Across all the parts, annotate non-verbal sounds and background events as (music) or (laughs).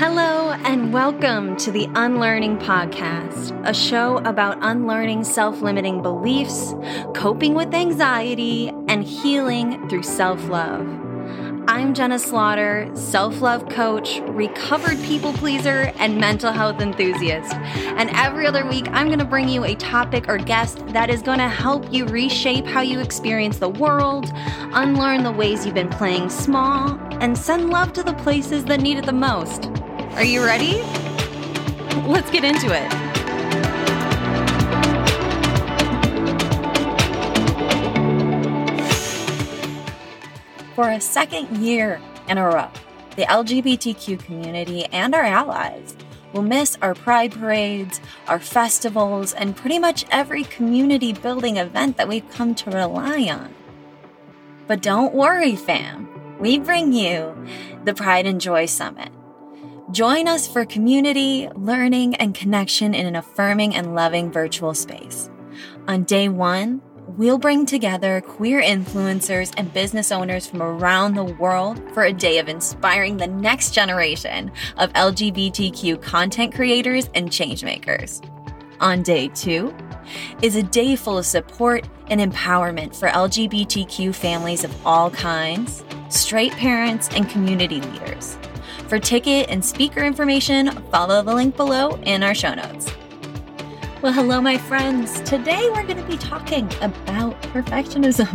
Hello, and welcome to the Unlearning Podcast, a show about unlearning self limiting beliefs, coping with anxiety, and healing through self love. I'm Jenna Slaughter, self love coach, recovered people pleaser, and mental health enthusiast. And every other week, I'm going to bring you a topic or guest that is going to help you reshape how you experience the world, unlearn the ways you've been playing small, and send love to the places that need it the most. Are you ready? Let's get into it. For a second year in a row, the LGBTQ community and our allies will miss our pride parades, our festivals, and pretty much every community building event that we've come to rely on. But don't worry, fam. We bring you the Pride and Joy Summit Join us for community, learning, and connection in an affirming and loving virtual space. On day one, we'll bring together queer influencers and business owners from around the world for a day of inspiring the next generation of LGBTQ content creators and changemakers. On day two, is a day full of support and empowerment for LGBTQ families of all kinds, straight parents, and community leaders. For ticket and speaker information, follow the link below in our show notes. Well, hello, my friends. Today we're going to be talking about perfectionism,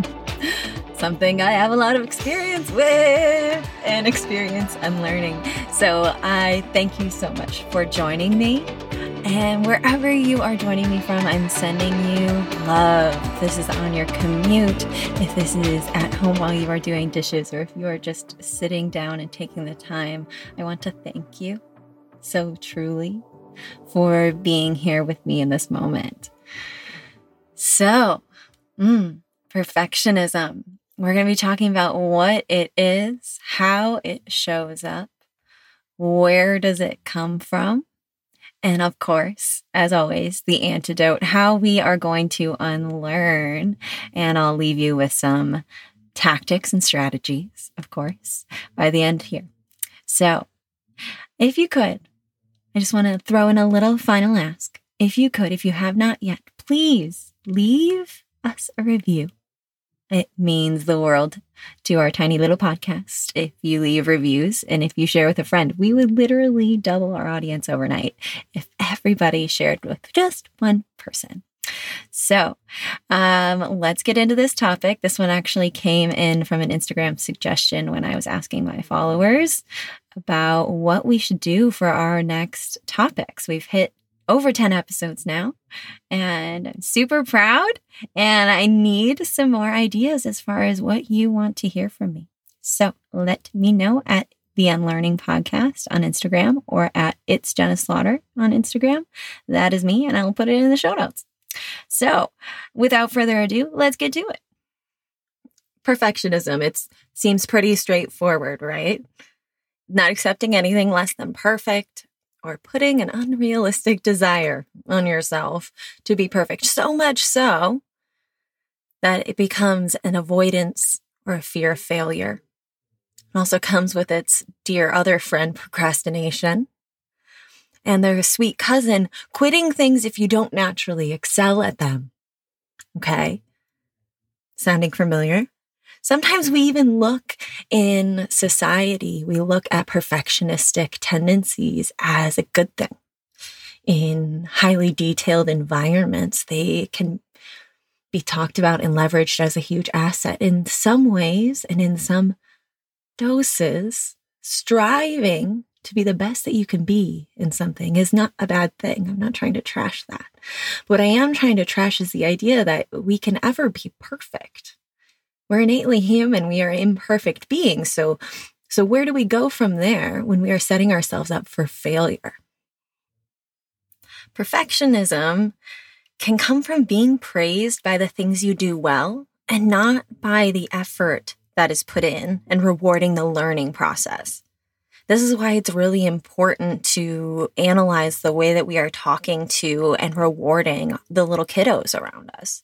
(laughs) something I have a lot of experience with and experience and learning. So I thank you so much for joining me. And wherever you are joining me from, I'm sending you love. If this is on your commute, if this is at home while you are doing dishes, or if you are just sitting down and taking the time, I want to thank you so truly for being here with me in this moment. So, mm, perfectionism. We're going to be talking about what it is, how it shows up, where does it come from, and of course, as always, the antidote, how we are going to unlearn. And I'll leave you with some tactics and strategies, of course, by the end here. So, if you could, I just want to throw in a little final ask. If you could, if you have not yet, please leave us a review it means the world to our tiny little podcast if you leave reviews and if you share with a friend. We would literally double our audience overnight if everybody shared with just one person. So, um, let's get into this topic. This one actually came in from an Instagram suggestion when I was asking my followers about what we should do for our next topics. We've hit over 10 episodes now and I'm super proud and I need some more ideas as far as what you want to hear from me. So let me know at the Unlearning Podcast on Instagram or at It's Jenna Slaughter on Instagram. That is me, and I will put it in the show notes. So without further ado, let's get to it. Perfectionism. It seems pretty straightforward, right? Not accepting anything less than perfect, or putting an unrealistic desire on yourself to be perfect, so much so that it becomes an avoidance or a fear of failure. It also comes with its dear other friend, procrastination. And their sweet cousin, quitting things if you don't naturally excel at them. Okay. Sounding familiar? Sometimes we even look in society, we look at perfectionistic tendencies as a good thing. In highly detailed environments, they can be talked about and leveraged as a huge asset in some ways and in some doses. Striving to be the best that you can be in something is not a bad thing. I'm not trying to trash that. What I am trying to trash is the idea that we can ever be perfect. We're innately human. We are imperfect beings. So, so where do we go from there when we are setting ourselves up for failure? Perfectionism can come from being praised by the things you do well and not by the effort that is put in and rewarding the learning process. This is why it's really important to analyze the way that we are talking to and rewarding the little kiddos around us.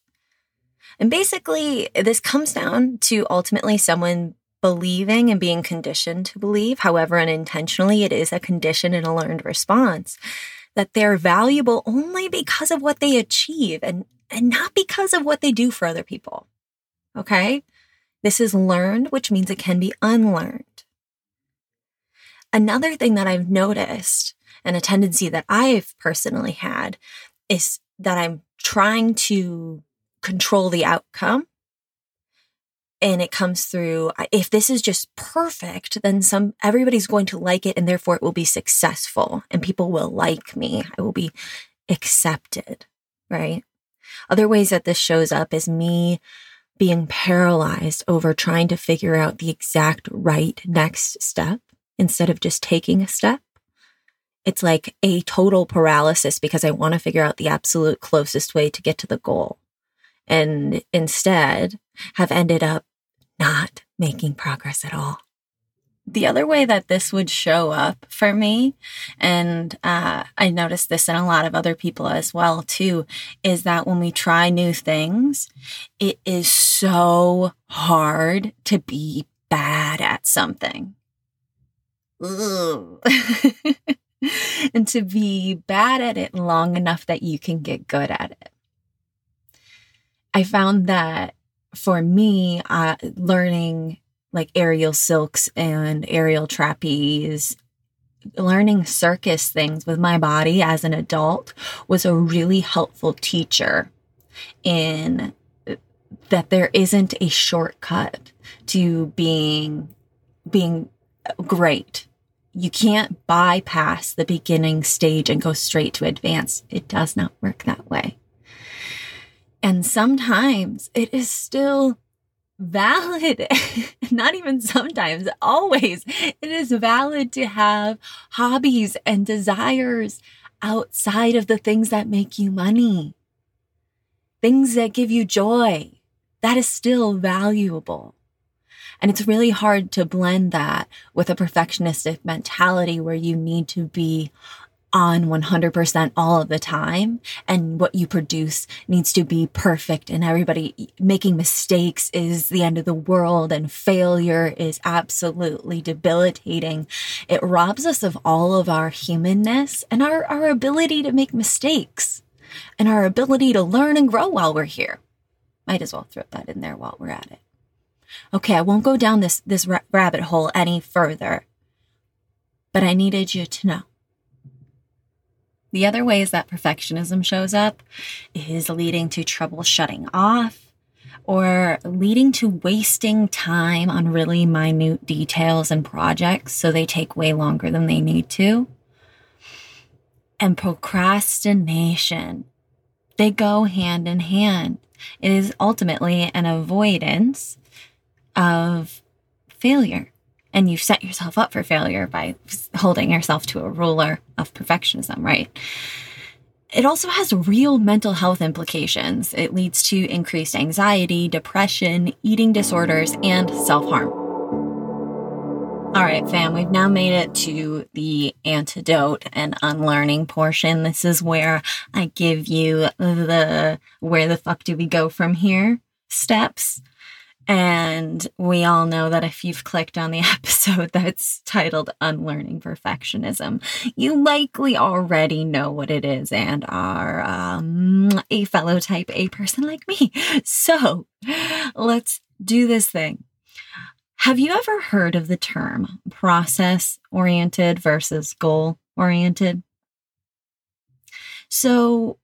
And basically, this comes down to ultimately someone believing and being conditioned to believe, however unintentionally it is a condition and a learned response, that they're valuable only because of what they achieve and, and not because of what they do for other people. Okay? This is learned, which means it can be unlearned. Another thing that I've noticed and a tendency that I've personally had is that I'm trying to control the outcome. And it comes through if this is just perfect, then some everybody's going to like it and therefore it will be successful and people will like me. I will be accepted, right? Other ways that this shows up is me being paralyzed over trying to figure out the exact right next step instead of just taking a step. It's like a total paralysis because I want to figure out the absolute closest way to get to the goal. And instead have ended up not making progress at all. The other way that this would show up for me, and uh, I noticed this in a lot of other people as well too, is that when we try new things, it is so hard to be bad at something. (laughs) and to be bad at it long enough that you can get good at it. I found that for me, uh, learning like aerial silks and aerial trapeze, learning circus things with my body as an adult was a really helpful teacher in that there isn't a shortcut to being being great you can't bypass the beginning stage and go straight to advanced. It does not work that way. And sometimes it is still valid, (laughs) not even sometimes, always, it is valid to have hobbies and desires outside of the things that make you money, things that give you joy. That is still valuable. And it's really hard to blend that with a perfectionistic mentality where you need to be on 100% all of the time and what you produce needs to be perfect and everybody making mistakes is the end of the world and failure is absolutely debilitating. It robs us of all of our humanness and our, our ability to make mistakes and our ability to learn and grow while we're here. Might as well throw that in there while we're at it. Okay, I won't go down this, this ra- rabbit hole any further, but I needed you to know. The other ways that perfectionism shows up is leading to trouble shutting off or leading to wasting time on really minute details and projects so they take way longer than they need to. And procrastination. They go hand in hand. It is ultimately an avoidance of failure. And you've set yourself up for failure by holding yourself to a ruler of perfectionism, right? It also has real mental health implications. It leads to increased anxiety, depression, eating disorders, and self harm. All right, fam, we've now made it to the antidote and unlearning portion. This is where I give you the where the fuck do we go from here steps. And we all know that if you've clicked on the (laughs) episode that's titled Unlearning Perfectionism, you likely already know what it is and are um, a fellow type A person like me. (laughs) So let's do this thing. Have you ever heard of the term process oriented versus goal oriented? So,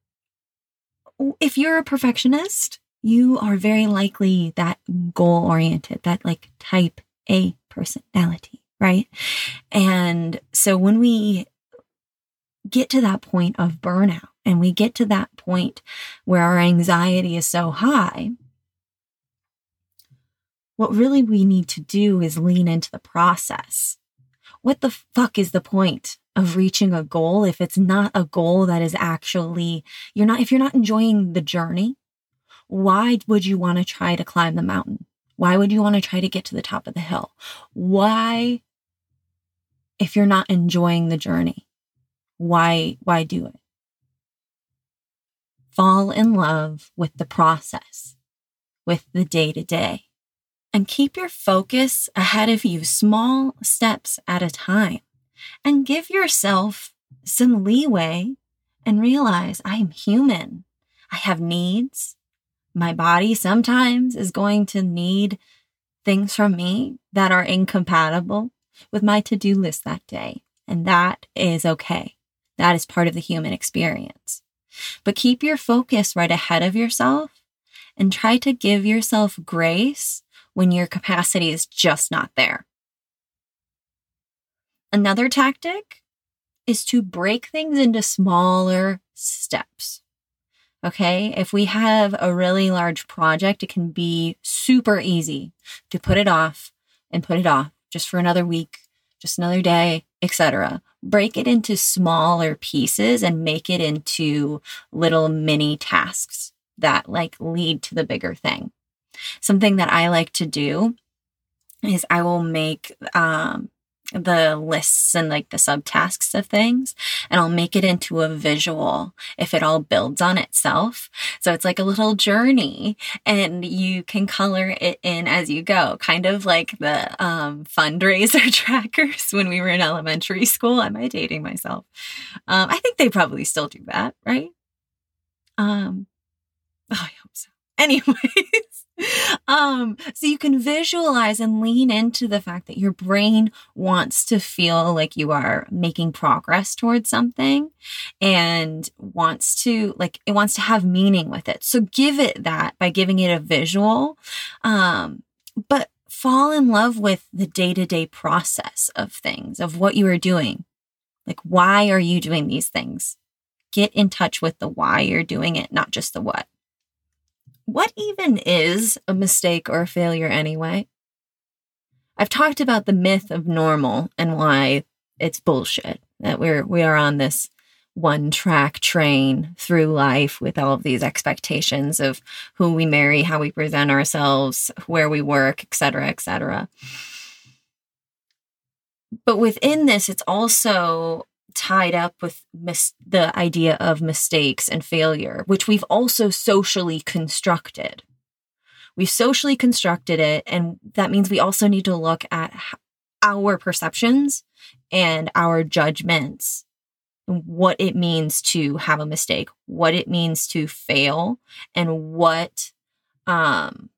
if you're a perfectionist, you are very likely that goal oriented, that like type A personality, right? And so when we get to that point of burnout and we get to that point where our anxiety is so high, what really we need to do is lean into the process. What the fuck is the point of reaching a goal if it's not a goal that is actually, you're not, if you're not enjoying the journey, why would you want to try to climb the mountain? Why would you want to try to get to the top of the hill? Why, if you're not enjoying the journey, why, why do it? Fall in love with the process, with the day to day, And keep your focus ahead of you, small steps at a time. And give yourself some leeway and realize I am human. I have needs. My body sometimes is going to need things from me that are incompatible with my to do list that day. And that is okay. That is part of the human experience. But keep your focus right ahead of yourself and try to give yourself grace when your capacity is just not there. Another tactic is to break things into smaller steps. Okay. If we have a really large project, it can be super easy to put it off and put it off just for another week, just another day, etc. Break it into smaller pieces and make it into little mini tasks that like lead to the bigger thing. Something that I like to do is I will make um, the lists and like the subtasks of things and I'll make it into a visual if it all builds on itself. So it's like a little journey and you can color it in as you go, kind of like the um, fundraiser (laughs) trackers when we were in elementary school. Am I dating myself? Um, I think they probably still do that, right? Um, oh, I hope so. (laughs) Anyways, um, so you can visualize and lean into the fact that your brain wants to feel like you are making progress towards something and wants to like it wants to have meaning with it. So give it that by giving it a visual. Um, but fall in love with the day-to-day process of things, of what you are doing. Like why are you doing these things? Get in touch with the why you're doing it, not just the what what even is a mistake or a failure anyway? I've talked about the myth of normal and why it's bullshit that we're we are on this one track train through life with all of these expectations of who we marry, how we present ourselves, where we work, etc., etc. But within this, it's also tied up with mis- the idea of mistakes and failure, which we've also socially constructed. We've socially constructed it, and that means we also need to look at our perceptions and our judgments what it means to have a mistake, what it means to fail, and what um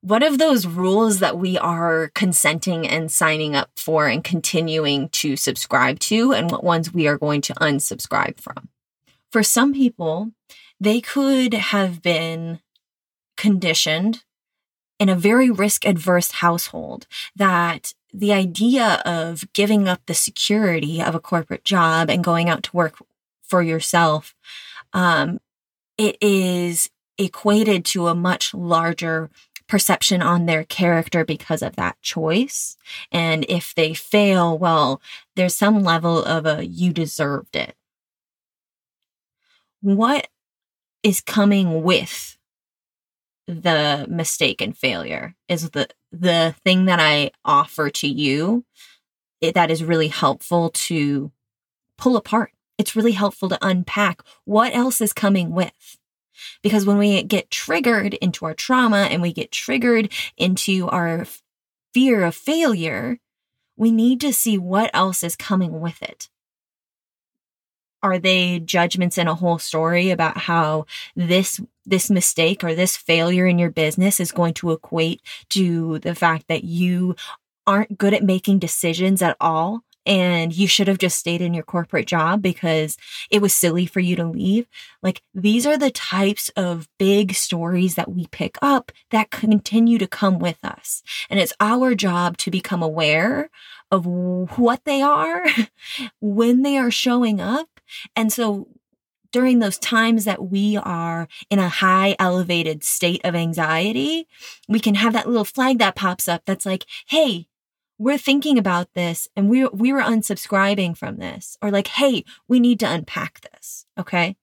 what of those rules that we are consenting and signing up for and continuing to subscribe to, and what ones we are going to unsubscribe from? For some people, they could have been conditioned in a very risk adverse household that the idea of giving up the security of a corporate job and going out to work for yourself, um, it is equated to a much larger perception on their character because of that choice. And if they fail, well, there's some level of a you deserved it. What is coming with the mistake and failure is the the thing that I offer to you it, that is really helpful to pull apart. It's really helpful to unpack what else is coming with. Because when we get triggered into our trauma and we get triggered into our fear of failure, we need to see what else is coming with it. Are they judgments in a whole story about how this this mistake or this failure in your business is going to equate to the fact that you aren't good at making decisions at all and you should have just stayed in your corporate job because it was silly for you to leave. Like these are the types of big stories that we pick up that continue to come with us. And it's our job to become aware of what they are (laughs) when they are showing up. And so during those times that we are in a high elevated state of anxiety, we can have that little flag that pops up that's like, Hey, we're thinking about this and we we were unsubscribing from this or like hey we need to unpack this okay?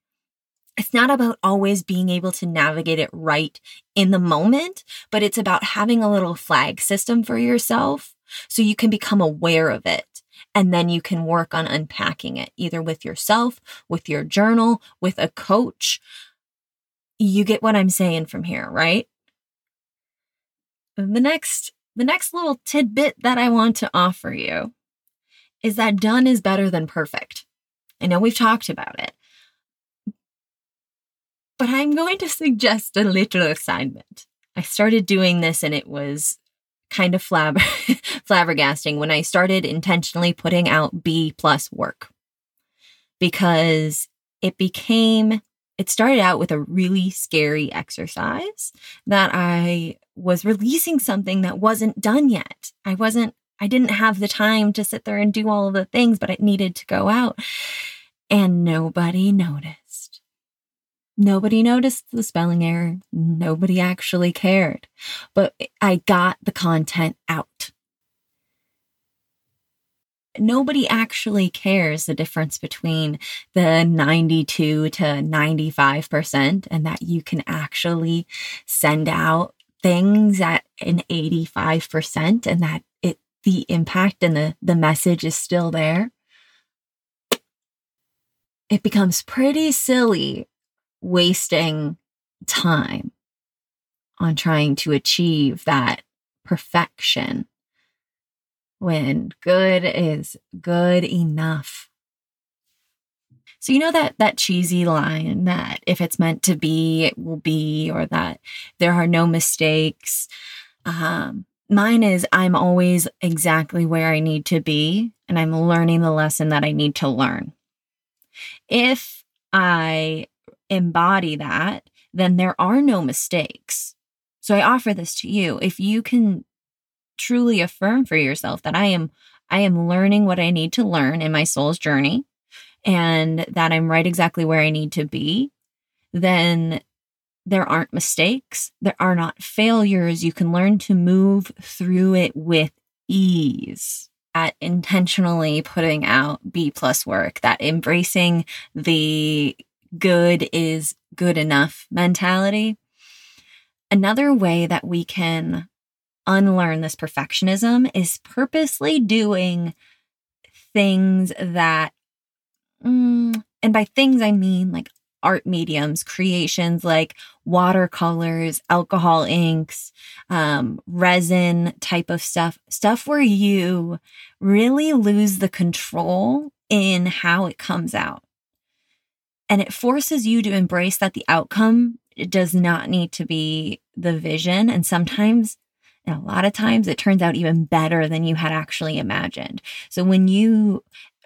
It's not about always being able to navigate it right in the moment but it's about having a little flag system for yourself so you can become aware of it and then you can work on unpacking it either with yourself with your journal with a coach. You get what i'm saying from here right? The next the next little tidbit that I want to offer you is that done is better than perfect. I know we've talked about it. But I'm going to suggest a little assignment. I started doing this and it was kind of flab- (laughs) flabbergasting when I started intentionally putting out B plus work because it became it started out with a really scary exercise that I was releasing something that wasn't done yet. I wasn't, I didn't have the time to sit there and do all of the things, but it needed to go out. And nobody noticed. Nobody noticed the spelling error. Nobody actually cared. But I got the content out nobody actually cares the difference between the 92 to 95% and that you can actually send out things at an 85% and that it the impact and the the message is still there it becomes pretty silly wasting time on trying to achieve that perfection when good is good enough. So you know that that cheesy line that if it's meant to be, it will be, or that there are no mistakes. Um, mine is I'm always exactly where I need to be, and I'm learning the lesson that I need to learn. If I embody that, then there are no mistakes. So I offer this to you. If you can truly affirm for yourself that I am I am learning what I need to learn in my soul's journey and that I'm right exactly where I need to be, then there aren't mistakes, there are not failures. You can learn to move through it with ease. At intentionally putting out B plus work, that embracing the good is good enough mentality. Another way that we can unlearn this perfectionism is purposely doing things that, mm, and by things I mean like art mediums, creations like watercolors, alcohol inks, um, resin type of stuff, stuff where you really lose the control in how it comes out. And it forces you to embrace that the outcome does not need to be the vision. And sometimes and a lot of times it turns out even better than you had actually imagined. So when you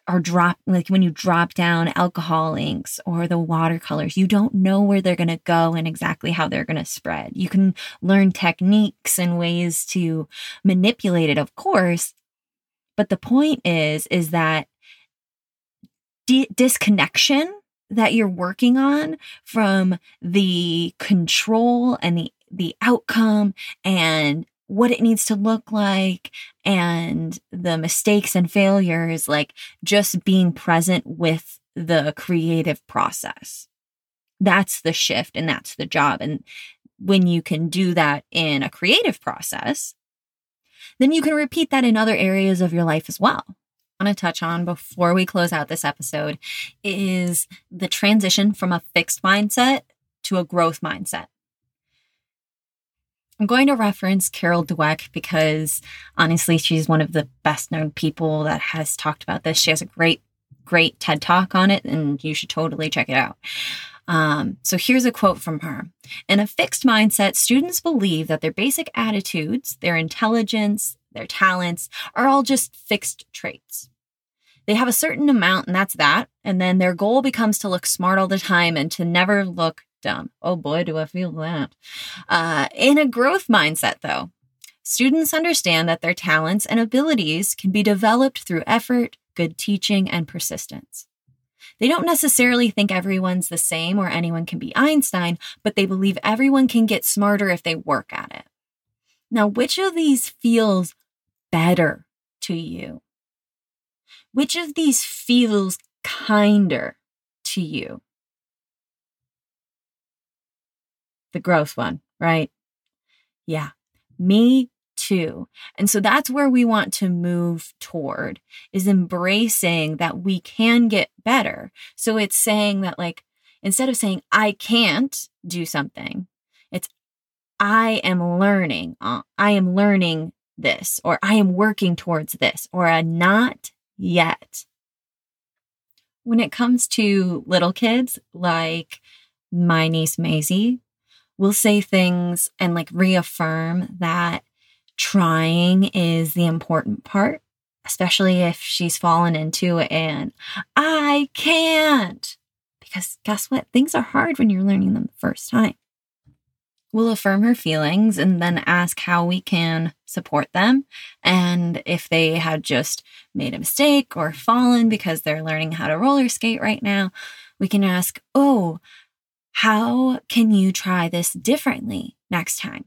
are drop like when you drop down alcohol inks or the watercolors you don't know where they're going to go and exactly how they're going to spread. You can learn techniques and ways to manipulate it of course but the point is is that di- disconnection that you're working on from the control and the the outcome and what it needs to look like and the mistakes and failures, like just being present with the creative process. That's the shift and that's the job. And when you can do that in a creative process, then you can repeat that in other areas of your life as well. I want to touch on before we close out this episode is the transition from a fixed mindset to a growth mindset. I'm going to reference Carol Dweck because honestly, she's one of the best known people that has talked about this. She has a great, great TED talk on it, and you should totally check it out. Um, so here's a quote from her In a fixed mindset, students believe that their basic attitudes, their intelligence, their talents are all just fixed traits. They have a certain amount, and that's that. And then their goal becomes to look smart all the time and to never look dumb. Oh boy, do I feel that. Uh, in a growth mindset, though, students understand that their talents and abilities can be developed through effort, good teaching, and persistence. They don't necessarily think everyone's the same or anyone can be Einstein, but they believe everyone can get smarter if they work at it. Now, which of these feels better to you? Which of these feels kinder to you? The growth one, right? Yeah, me too. And so that's where we want to move toward is embracing that we can get better. So it's saying that, like, instead of saying, I can't do something, it's, I am learning, uh, I am learning this, or I am working towards this, or a not yet. When it comes to little kids, like my niece Maisie, we'll say things and like reaffirm that trying is the important part, especially if she's fallen into an I can't. Because guess what? Things are hard when you're learning them the first time. We'll affirm her feelings and then ask how we can support them. And if they had just made a mistake or fallen because they're learning how to roller skate right now, we can ask, Oh, how can you try this differently next time?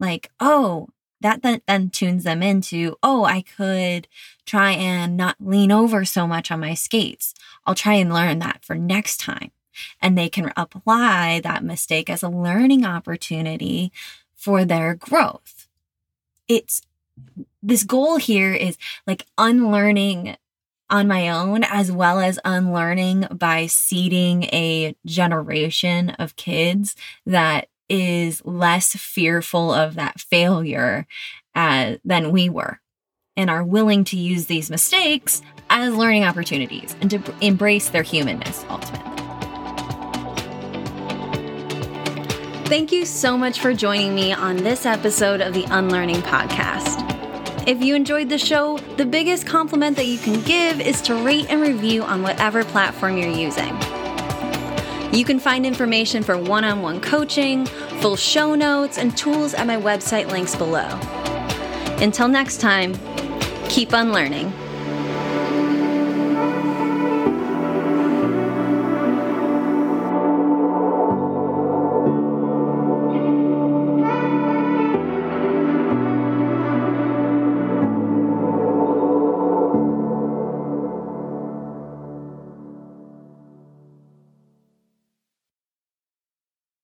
Like, oh, that then, then tunes them into, oh, I could try and not lean over so much on my skates. I'll try and learn that for next time. And they can apply that mistake as a learning opportunity for their growth. It's this goal here is like unlearning on my own, as well as unlearning by seeding a generation of kids that is less fearful of that failure uh, than we were and are willing to use these mistakes as learning opportunities and to embrace their humanness ultimately. Thank you so much for joining me on this episode of the Unlearning Podcast. If you enjoyed the show, the biggest compliment that you can give is to rate and review on whatever platform you're using. You can find information for one on one coaching, full show notes, and tools at my website links below. Until next time, keep unlearning.